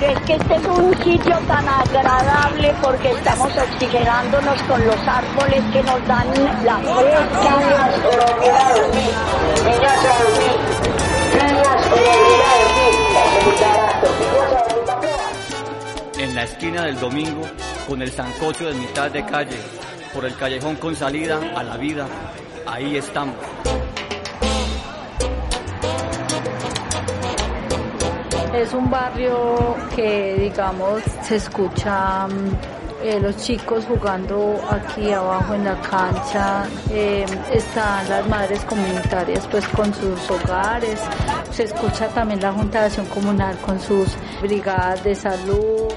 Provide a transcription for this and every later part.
Pero es que este es un sitio tan agradable porque estamos oxigenándonos con los árboles que nos dan la fresca. En la esquina del domingo, con el sancocho de mitad de calle, por el callejón con salida a la vida, ahí estamos. Es un barrio que, digamos, se escucha eh, los chicos jugando aquí abajo en la cancha, eh, están las madres comunitarias pues con sus hogares, se escucha también la Junta de Acción Comunal con sus brigadas de salud.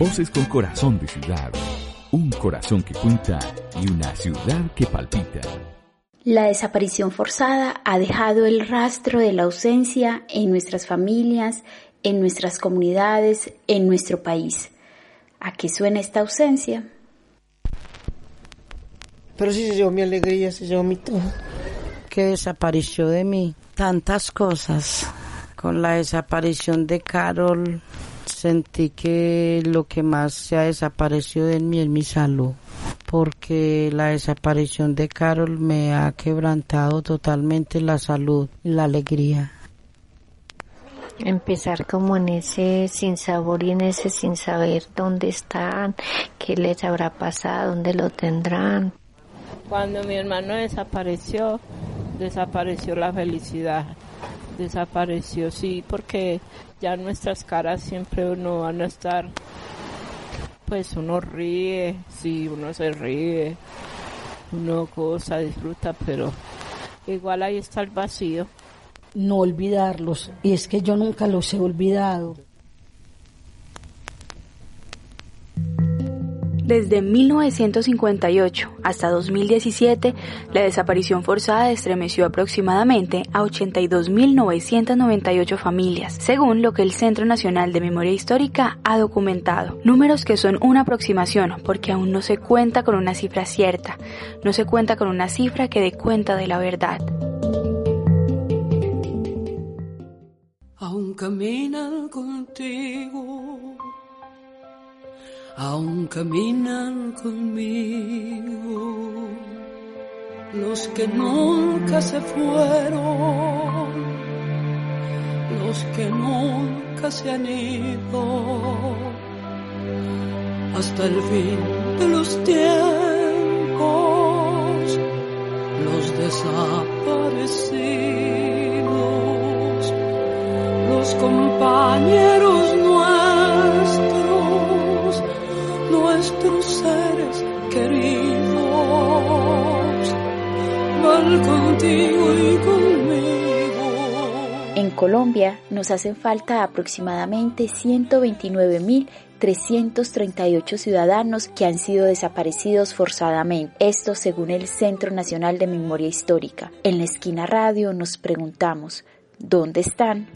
Voces con corazón de ciudad. Un corazón que cuenta y una ciudad que palpita. La desaparición forzada ha dejado el rastro de la ausencia en nuestras familias, en nuestras comunidades, en nuestro país. ¿A qué suena esta ausencia? Pero sí se llevó mi alegría, se llevó mi todo. que desapareció de mí tantas cosas. Con la desaparición de Carol sentí que lo que más se ha desaparecido de mí es mi salud, porque la desaparición de Carol me ha quebrantado totalmente la salud y la alegría. empezar como en ese sin sabor y en ese sin saber dónde están, qué les habrá pasado, dónde lo tendrán. Cuando mi hermano desapareció, desapareció la felicidad. Desapareció, sí, porque ya nuestras caras siempre no van a estar. Pues uno ríe, sí, uno se ríe, uno goza, disfruta, pero igual ahí está el vacío. no olvidarlos. Y es que yo nunca los he olvidado. Desde 1958 hasta 2017, la desaparición forzada estremeció aproximadamente a 82.998 familias, según lo que el Centro Nacional de Memoria Histórica ha documentado. Números que son una aproximación porque aún no se cuenta con una cifra cierta, no se cuenta con una cifra que dé cuenta de la verdad. Aún caminan contigo, aún caminan conmigo, los que nunca se fueron, los que nunca se han ido, hasta el fin de los tiempos, los desaparecidos los compañeros nuestros seres queridos, van contigo y conmigo. En Colombia nos hacen falta aproximadamente 129.338 ciudadanos que han sido desaparecidos forzadamente. Esto según el Centro Nacional de Memoria Histórica. En la esquina radio nos preguntamos, ¿dónde están?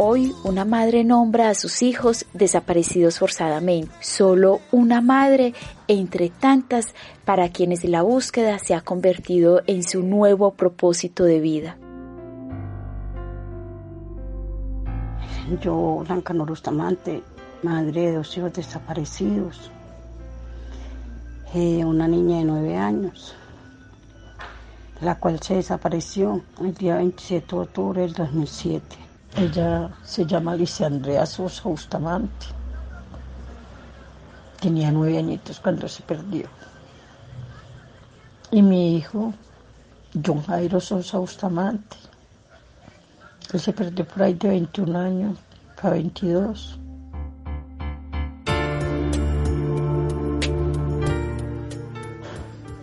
Hoy una madre nombra a sus hijos desaparecidos forzadamente. Solo una madre entre tantas para quienes la búsqueda se ha convertido en su nuevo propósito de vida. Yo, Blanca Norustamante, madre de dos hijos desaparecidos, eh, una niña de nueve años, la cual se desapareció el día 27 de octubre del 2007. Ella se llama Alicia Andrea Sosa Bustamante. Tenía nueve añitos cuando se perdió. Y mi hijo, John Jairo Sosa Bustamante, él se perdió por ahí de 21 años a 22.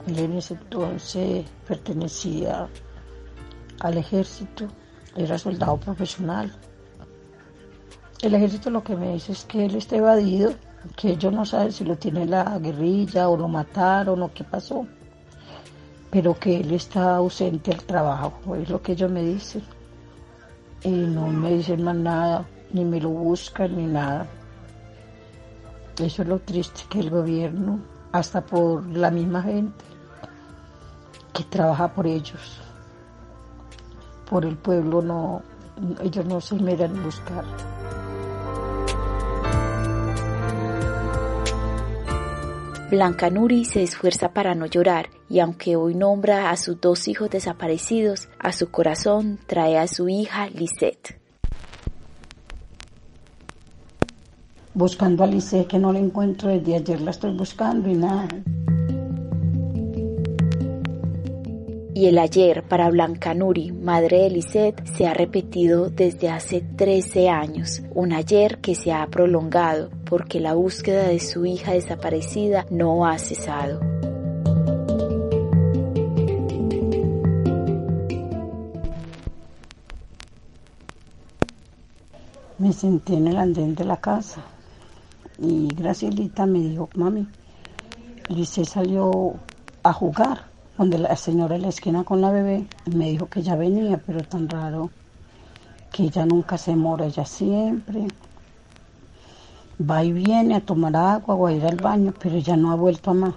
Él en ese entonces pertenecía al ejército, era soldado profesional. El ejército lo que me dice es que él está evadido, que ellos no saben si lo tiene la guerrilla o lo mataron o qué pasó, pero que él está ausente al trabajo, es lo que ellos me dicen. Y no me dicen más nada, ni me lo buscan ni nada. Eso es lo triste que el gobierno, hasta por la misma gente que trabaja por ellos, por el pueblo, no, ellos no se miran en buscar. Blanca Nuri se esfuerza para no llorar y aunque hoy nombra a sus dos hijos desaparecidos, a su corazón trae a su hija Lisette. Buscando a Lisette que no la encuentro desde ayer la estoy buscando y nada. Y el ayer para Blanca Nuri, madre de Lisette, se ha repetido desde hace 13 años. Un ayer que se ha prolongado porque la búsqueda de su hija desaparecida no ha cesado. Me senté en el andén de la casa y Gracielita me dijo, mami, Lisette salió a jugar donde la señora en la esquina con la bebé me dijo que ya venía, pero tan raro que ella nunca se mora, ella siempre va y viene a tomar agua o a ir al baño, pero ella no ha vuelto a más.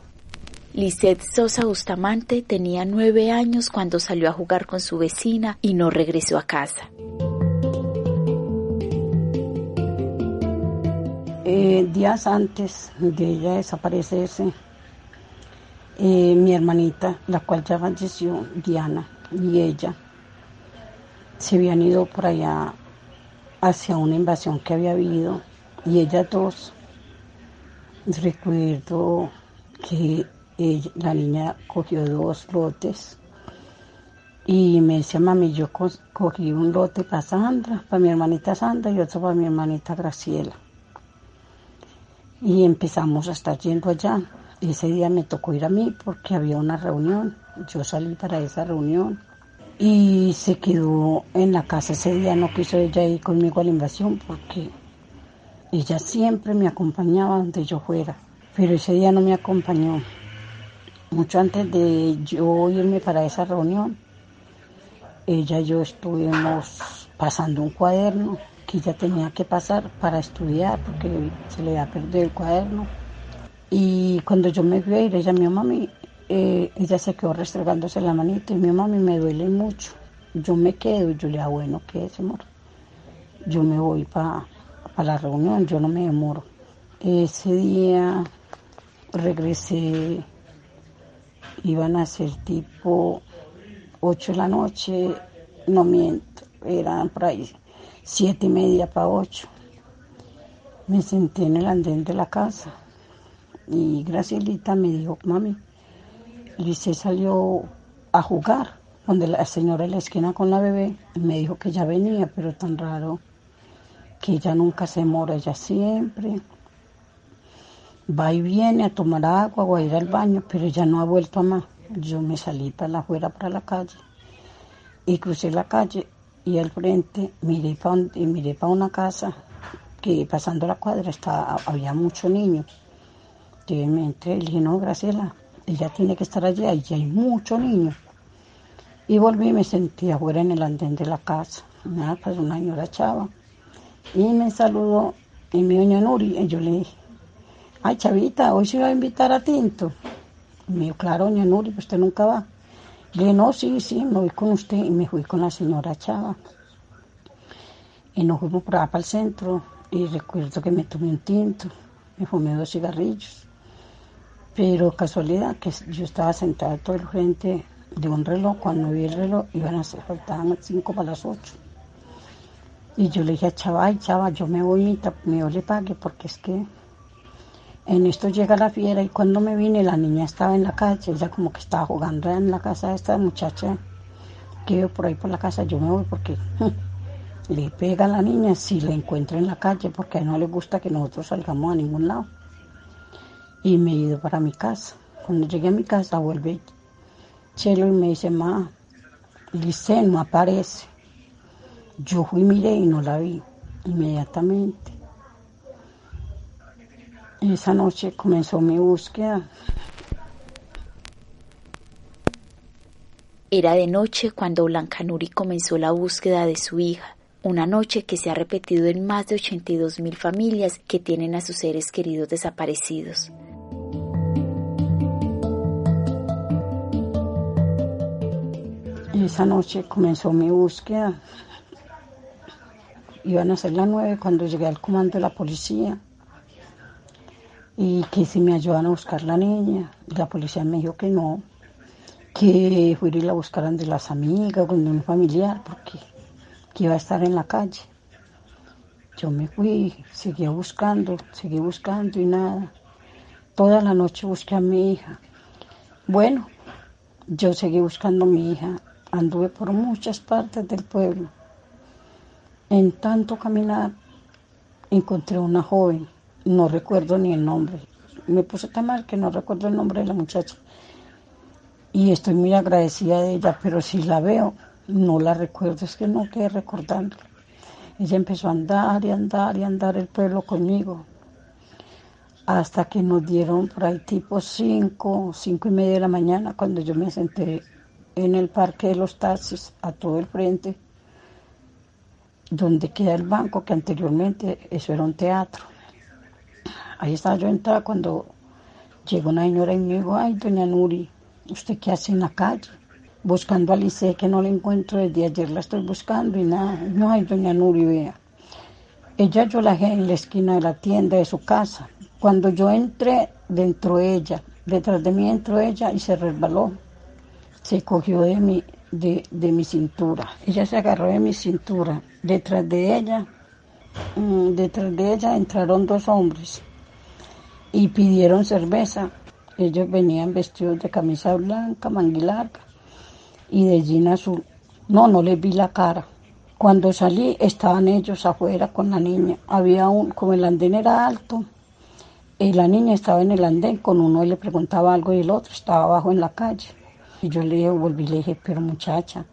Lisette Sosa Bustamante tenía nueve años cuando salió a jugar con su vecina y no regresó a casa. Eh, días antes de ella desaparecerse, eh, mi hermanita, la cual ya falleció, Diana, y ella, se habían ido por allá hacia una invasión que había habido, y ellas dos, recuerdo que la niña cogió dos lotes y me decía, mami, yo co- cogí un lote para Sandra, para mi hermanita Sandra y otro para mi hermanita Graciela. Y empezamos a estar yendo allá. Ese día me tocó ir a mí porque había una reunión. Yo salí para esa reunión y se quedó en la casa. Ese día no quiso ella ir conmigo a la invasión porque ella siempre me acompañaba donde yo fuera. Pero ese día no me acompañó. Mucho antes de yo irme para esa reunión, ella y yo estuvimos pasando un cuaderno que ella tenía que pasar para estudiar porque se le había perdido el cuaderno. Y cuando yo me fui a ir, ella me dijo, mami, eh, ella se quedó restregándose la manita y mi mami me duele mucho. Yo me quedo y yo le digo, "Ah, bueno, ¿qué es, amor? Yo me voy para la reunión, yo no me demoro. Ese día regresé, iban a ser tipo 8 de la noche, no miento, eran por ahí siete y media para 8. Me senté en el andén de la casa y Gracielita me dijo, mami, Lice salió a jugar, donde la señora en la esquina con la bebé me dijo que ya venía, pero tan raro que ella nunca se mora, ella siempre va y viene a tomar agua o a ir al baño, pero ella no ha vuelto a más. Yo me salí para la afuera, para la calle, y crucé la calle y al frente miré para y para una casa que pasando la cuadra estaba, había muchos niños. Y le dije, no, Graciela, ella tiene que estar allí, allí hay muchos niños. Y volví y me sentí afuera en el andén de la casa. Nada, pues una señora chava. Y me saludó y dijo, "Doña Nuri, y yo le dije, ay, chavita, hoy se va a invitar a Tinto. Y me dijo, claro, doña Nuri, pues usted nunca va. Le dije, no, sí, sí, me voy con usted. Y me fui con la señora Chava. Y nos fuimos por allá para el centro. Y recuerdo que me tomé un tinto, me fumé dos cigarrillos. Pero casualidad que yo estaba sentada todo el frente de un reloj. Cuando vi el reloj, iban a ser, faltaban cinco para las ocho. Y yo le dije a Chava, ay, Chava, yo me voy, mi me le pague, porque es que en esto llega la fiera y cuando me vine la niña estaba en la calle, ella como que estaba jugando en la casa de esta muchacha que veo por ahí por la casa, yo me voy porque le pega a la niña si la encuentro en la calle porque no le gusta que nosotros salgamos a ningún lado. Y me he ido para mi casa. Cuando llegué a mi casa vuelve Chelo y me dice, ma, Lice no aparece. Yo fui, miré y no la vi inmediatamente. Esa noche comenzó mi búsqueda. Era de noche cuando Blanca Nuri comenzó la búsqueda de su hija, una noche que se ha repetido en más de 82 mil familias que tienen a sus seres queridos desaparecidos. Esa noche comenzó mi búsqueda. Iban a ser las nueve cuando llegué al comando de la policía y que si me ayudaban a buscar la niña. La policía me dijo que no, que fuera y la buscaran de las amigas o de un familiar, porque que iba a estar en la calle. Yo me fui, seguía buscando, seguí buscando y nada. Toda la noche busqué a mi hija. Bueno, yo seguí buscando a mi hija. Anduve por muchas partes del pueblo. En tanto caminar, encontré una joven. No recuerdo ni el nombre. Me puse tan mal que no recuerdo el nombre de la muchacha. Y estoy muy agradecida de ella, pero si la veo, no la recuerdo. Es que no quedé recordándola. Ella empezó a andar y andar y andar el pueblo conmigo. Hasta que nos dieron por ahí tipo cinco, cinco y media de la mañana, cuando yo me senté en el parque de los taxis, a todo el frente, donde queda el banco, que anteriormente eso era un teatro. Ahí estaba yo entrada cuando llegó una señora y me dijo, ay, doña Nuri, ¿usted qué hace en la calle? Buscando a Lice, que no la encuentro desde ayer, la estoy buscando y nada. No, ay, doña Nuri, vea. Ella yo la dejé en la esquina de la tienda de su casa. Cuando yo entré, dentro de ella, detrás de mí entró ella y se resbaló. Se cogió de mi, de, de mi cintura. Ella se agarró de mi cintura. Detrás de ella, mm, detrás de ella entraron dos hombres y pidieron cerveza. Ellos venían vestidos de camisa blanca, manguilarga y de jean azul. No, no les vi la cara. Cuando salí estaban ellos afuera con la niña. Había un, como el andén era alto, y la niña estaba en el andén con uno y le preguntaba algo y el otro estaba abajo en la calle. Y yo le volví y le dije, pero muchacha,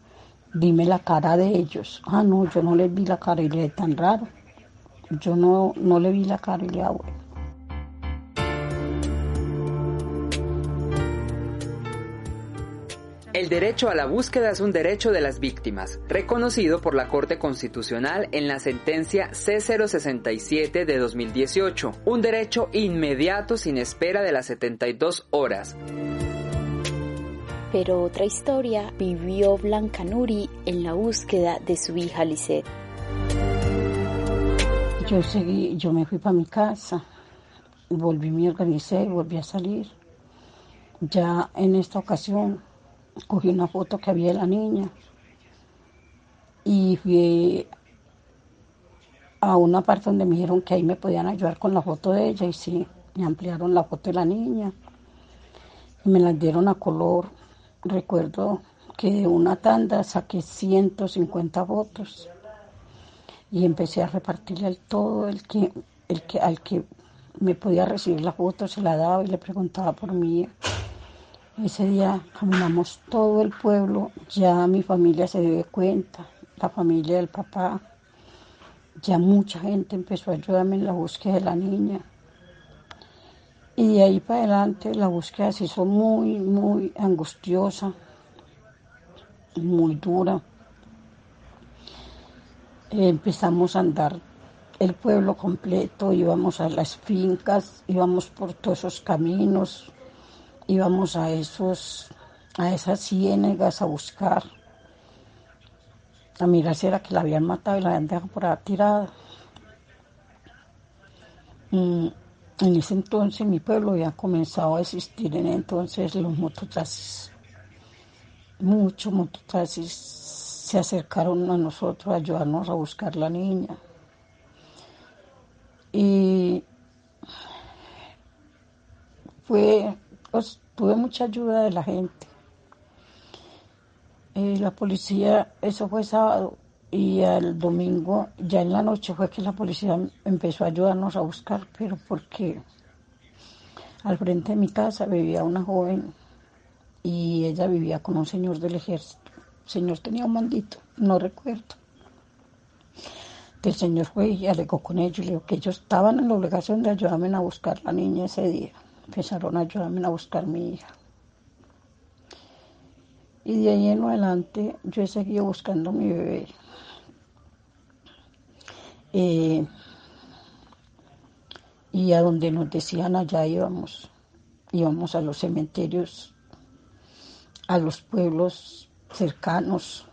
dime la cara de ellos. Ah, no, yo no les vi la cara y le dije, tan raro. Yo no, no le vi la cara y le dije, ah. El derecho a la búsqueda es un derecho de las víctimas, reconocido por la Corte Constitucional en la sentencia C067 de 2018, un derecho inmediato sin espera de las 72 horas. Pero otra historia vivió Blanca Nuri en la búsqueda de su hija Lisette. Yo seguí, yo me fui para mi casa, volví, me organicé, volví a salir. Ya en esta ocasión cogí una foto que había de la niña y fui a una parte donde me dijeron que ahí me podían ayudar con la foto de ella y sí, me ampliaron la foto de la niña y me la dieron a color. Recuerdo que de una tanda saqué 150 fotos y empecé a repartirle al todo el que, el que, al que me podía recibir la foto se la daba y le preguntaba por mí. Ese día caminamos todo el pueblo, ya mi familia se dio cuenta, la familia del papá, ya mucha gente empezó a ayudarme en la búsqueda de la niña. Y de ahí para adelante la búsqueda se hizo muy, muy angustiosa, muy dura. Empezamos a andar el pueblo completo, íbamos a las fincas, íbamos por todos esos caminos, íbamos a esos a esas ciénegas a buscar a mirar si era que la habían matado y la habían dejado por ahí tirada. Mm, en ese entonces mi pueblo había comenzado a existir en entonces los mototaxis. Muchos mototaxis se acercaron a nosotros a ayudarnos a buscar la niña. Y fue pues tuve mucha ayuda de la gente. Eh, la policía, eso fue sábado, y el domingo, ya en la noche fue que la policía empezó a ayudarnos a buscar, pero porque al frente de mi casa vivía una joven y ella vivía con un señor del ejército. El señor tenía un mandito, no recuerdo. El señor fue y alegó con ellos le dijo que ellos estaban en la obligación de ayudarme a buscar la niña ese día. Empezaron a ayudarme a buscar mi hija. Y de ahí en adelante yo he seguido buscando a mi bebé. Eh, y a donde nos decían allá íbamos. Íbamos a los cementerios, a los pueblos cercanos,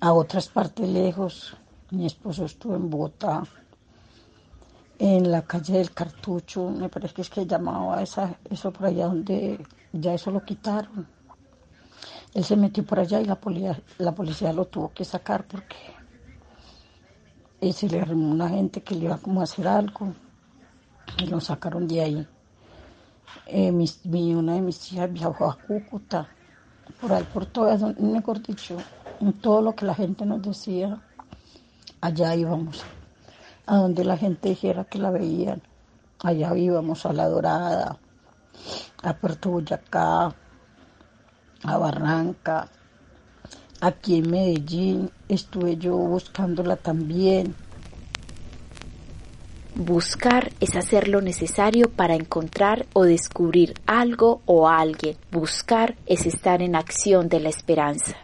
a otras partes lejos. Mi esposo estuvo en Bogotá, en la calle del Cartucho, me parece que es que llamaba esa, eso por allá donde ya eso lo quitaron. Él se metió por allá y la policía, la policía lo tuvo que sacar porque eh, se le arrimó una gente que le iba como a hacer algo y lo sacaron de ahí. Eh, mis- mi- una de mis hijas viajó a Cúcuta, por ahí, por todo, mejor dicho, en todo lo que la gente nos decía, allá íbamos. A donde la gente dijera que la veían, allá íbamos, a La Dorada, a Puerto Boyacá, a Barranca, aquí en Medellín estuve yo buscándola también. Buscar es hacer lo necesario para encontrar o descubrir algo o alguien. Buscar es estar en acción de la esperanza.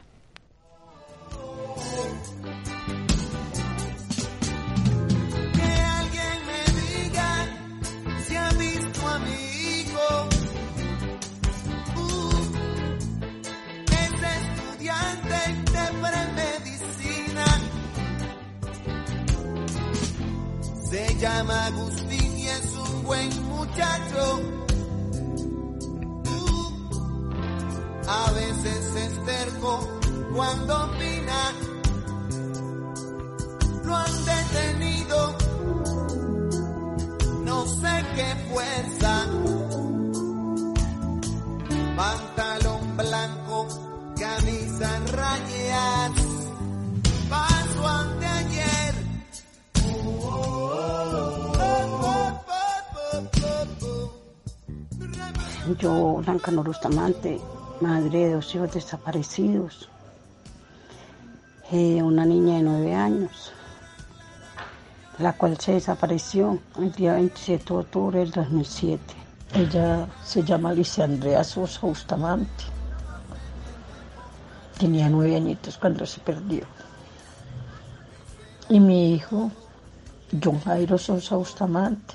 Llama Agustín y es un buen muchacho. A veces es terco cuando opina lo han detenido. No sé qué fuerza. Pantalón blanco, camisa en Yo, Blanca Norustamante, madre de dos hijos desaparecidos, eh, una niña de nueve años, la cual se desapareció el día 27 de octubre del 2007. Ella se llama Alicia Andrea Sosa Bustamante. Tenía nueve añitos cuando se perdió. Y mi hijo, John Jairo Sosa Bustamante.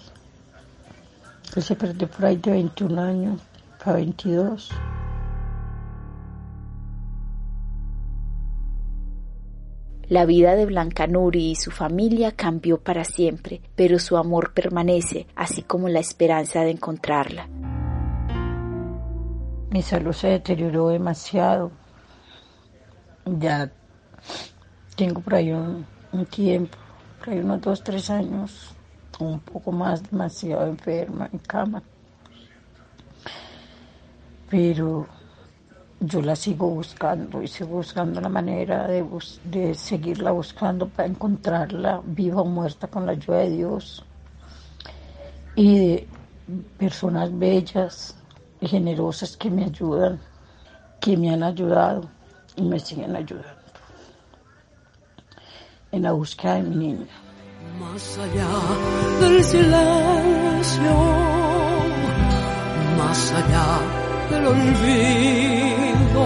Él se perdió por ahí de 21 años para 22. La vida de Blanca Nuri y su familia cambió para siempre, pero su amor permanece, así como la esperanza de encontrarla. Mi salud se deterioró demasiado. Ya tengo por ahí un, un tiempo, por ahí unos dos, tres años, un poco más, demasiado enferma en cama. Pero yo la sigo buscando y sigo buscando la manera de, de seguirla buscando para encontrarla viva o muerta con la ayuda de Dios y de personas bellas y generosas que me ayudan, que me han ayudado y me siguen ayudando en la búsqueda de mi niña. Más allá del silencio, más allá del olvido,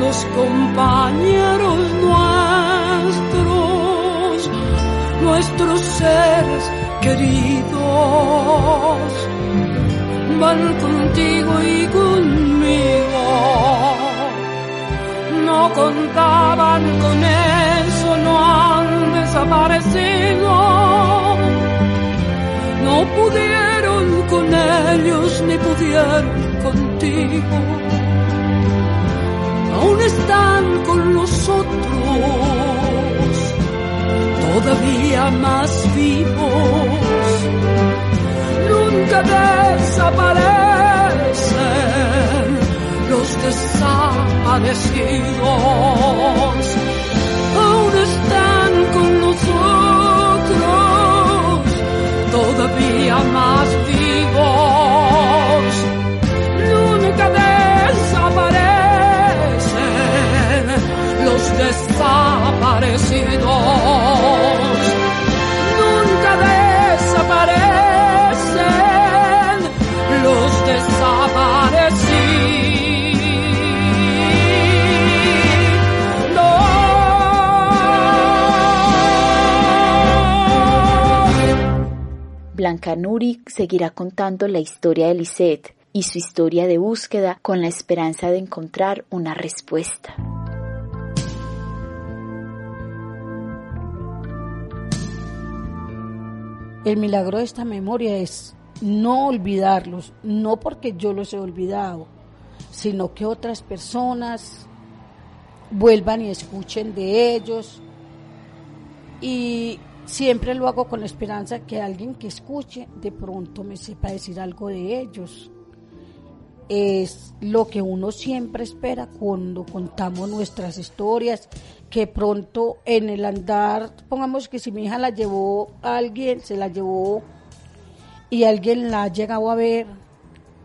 los compañeros nuestros, nuestros seres queridos, van contigo y conmigo. No contaban con eso, ellos ni pudieron contigo. Aún están con nosotros, todavía más vivos. Nunca desaparecen los desaparecidos aún están con nosotros, todavía más vivos. desaparecidos. Nunca desaparecen los desaparecidos. Blanca Nuri seguirá contando la historia de Lisette y su historia de búsqueda con la esperanza de encontrar una respuesta. El milagro de esta memoria es no olvidarlos, no porque yo los he olvidado, sino que otras personas vuelvan y escuchen de ellos. Y siempre lo hago con la esperanza que alguien que escuche de pronto me sepa decir algo de ellos. Es lo que uno siempre espera cuando contamos nuestras historias, que pronto en el andar, pongamos que si mi hija la llevó a alguien, se la llevó y alguien la ha llegado a ver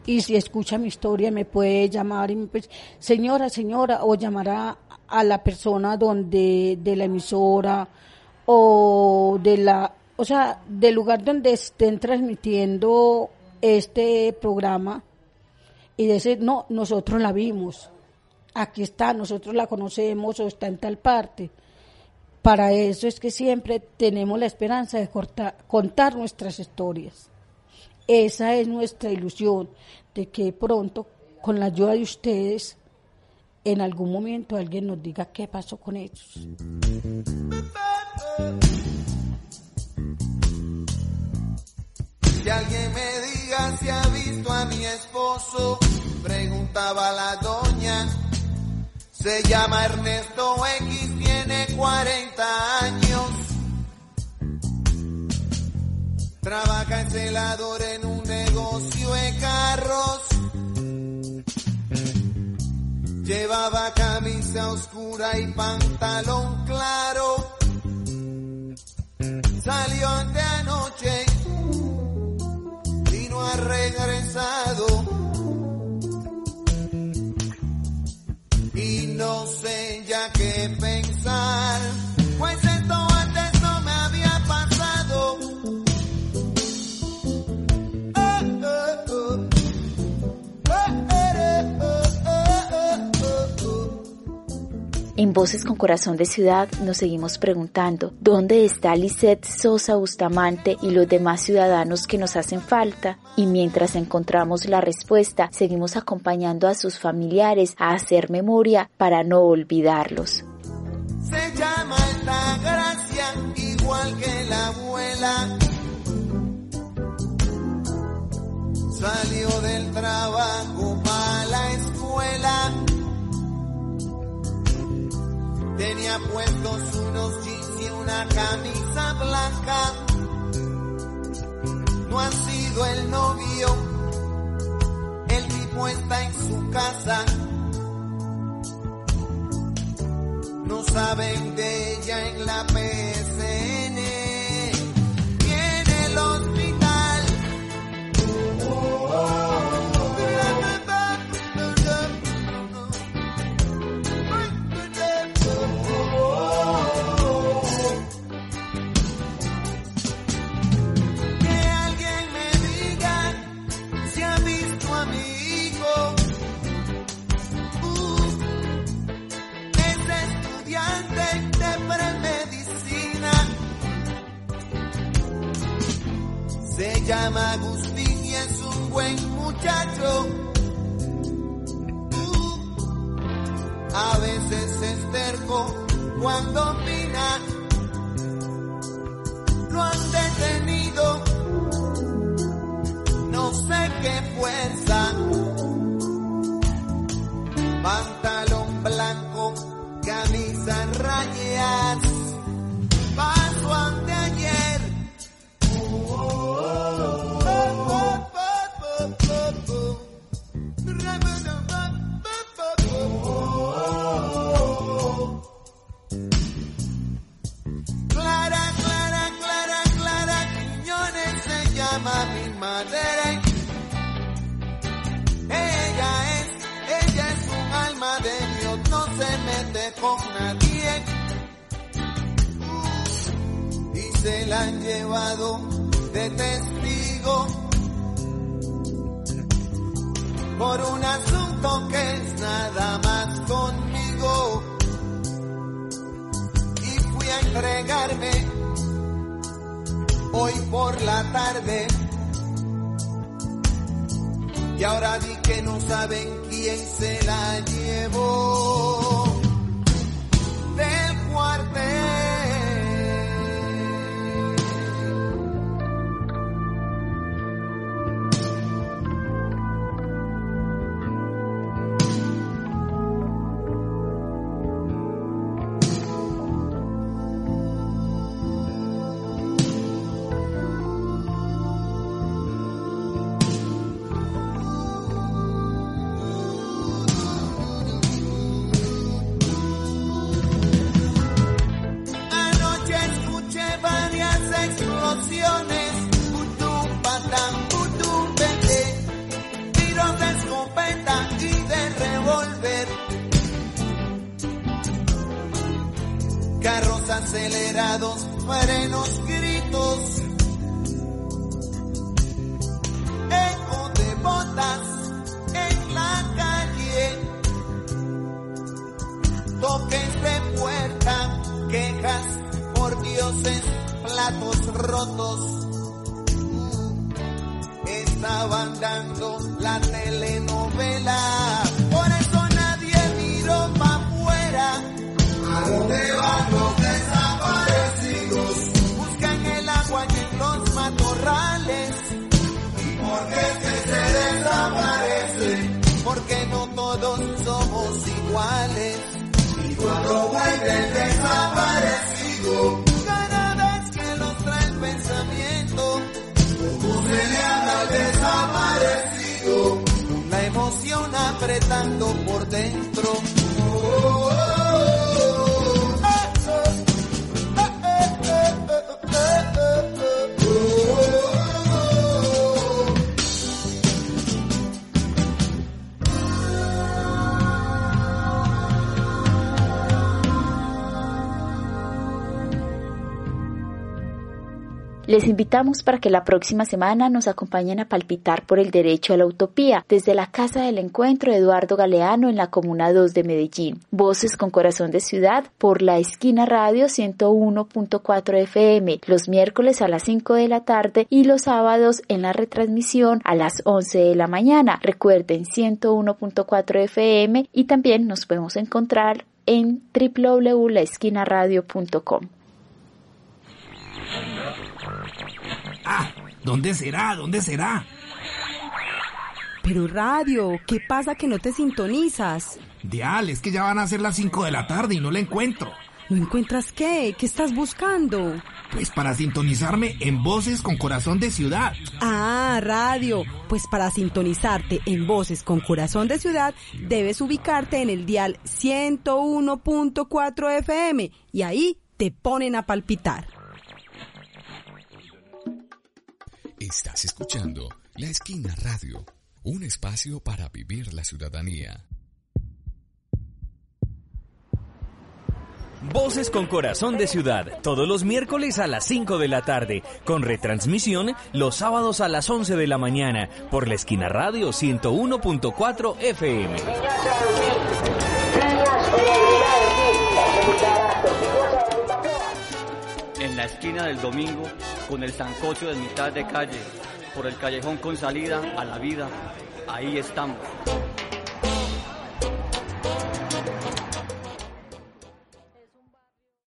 y si escucha mi historia me puede llamar y me puede, señora, señora, o llamará a la persona donde de la emisora o de la, o sea, del lugar donde estén transmitiendo este programa y decir, no, nosotros la vimos, aquí está, nosotros la conocemos o está en tal parte. Para eso es que siempre tenemos la esperanza de contar nuestras historias. Esa es nuestra ilusión, de que pronto, con la ayuda de ustedes, en algún momento alguien nos diga qué pasó con ellos. Que alguien me diga si ha visto a mi esposo, preguntaba la doña. Se llama Ernesto X, tiene 40 años. Trabaja en celador en un negocio de carros. Llevaba camisa oscura y pantalón claro. Salió de anoche regresado. Y no sé En Voces con Corazón de Ciudad nos seguimos preguntando dónde está Lisette Sosa Bustamante y los demás ciudadanos que nos hacen falta y mientras encontramos la respuesta seguimos acompañando a sus familiares a hacer memoria para no olvidarlos. Se llama Altagracia, igual que la abuela. Salió del trabajo para la escuela. Tenía puestos unos jeans y una camisa blanca. No ha sido el novio. El tipo está en su casa. no saben de ella en la PSN. Con nadie. Y se la han llevado de testigo por un asunto que es nada más conmigo. Y fui a entregarme hoy por la tarde y ahora di que no saben quién se la llevó then por dioses, platos rotos. Estaban dando la telenovela, por eso nadie miró pa' afuera. ¿A dónde van los desaparecidos? Buscan el agua en los matorrales. ¿Y por qué es que se desaparecen? Porque no todos somos iguales. Y cuando vuelven desaparecido, apretando por dentro. Les invitamos para que la próxima semana nos acompañen a palpitar por el derecho a la utopía desde la Casa del Encuentro Eduardo Galeano en la Comuna 2 de Medellín. Voces con Corazón de Ciudad por la Esquina Radio 101.4 FM los miércoles a las 5 de la tarde y los sábados en la retransmisión a las 11 de la mañana. Recuerden 101.4 FM y también nos podemos encontrar en www.laesquinaradio.com. Ah, ¿dónde será? ¿Dónde será? Pero radio, ¿qué pasa que no te sintonizas? Dial, es que ya van a ser las 5 de la tarde y no la encuentro. ¿No encuentras qué? ¿Qué estás buscando? Pues para sintonizarme en Voces con Corazón de Ciudad. Ah, radio. Pues para sintonizarte en Voces con Corazón de Ciudad, debes ubicarte en el dial 101.4 FM y ahí te ponen a palpitar. Estás escuchando La Esquina Radio, un espacio para vivir la ciudadanía. Voces con Corazón de Ciudad, todos los miércoles a las 5 de la tarde, con retransmisión los sábados a las 11 de la mañana, por la esquina radio 101.4 FM. Esquina del domingo, con el sancocho de mitad de calle, por el callejón con salida a la vida, ahí estamos.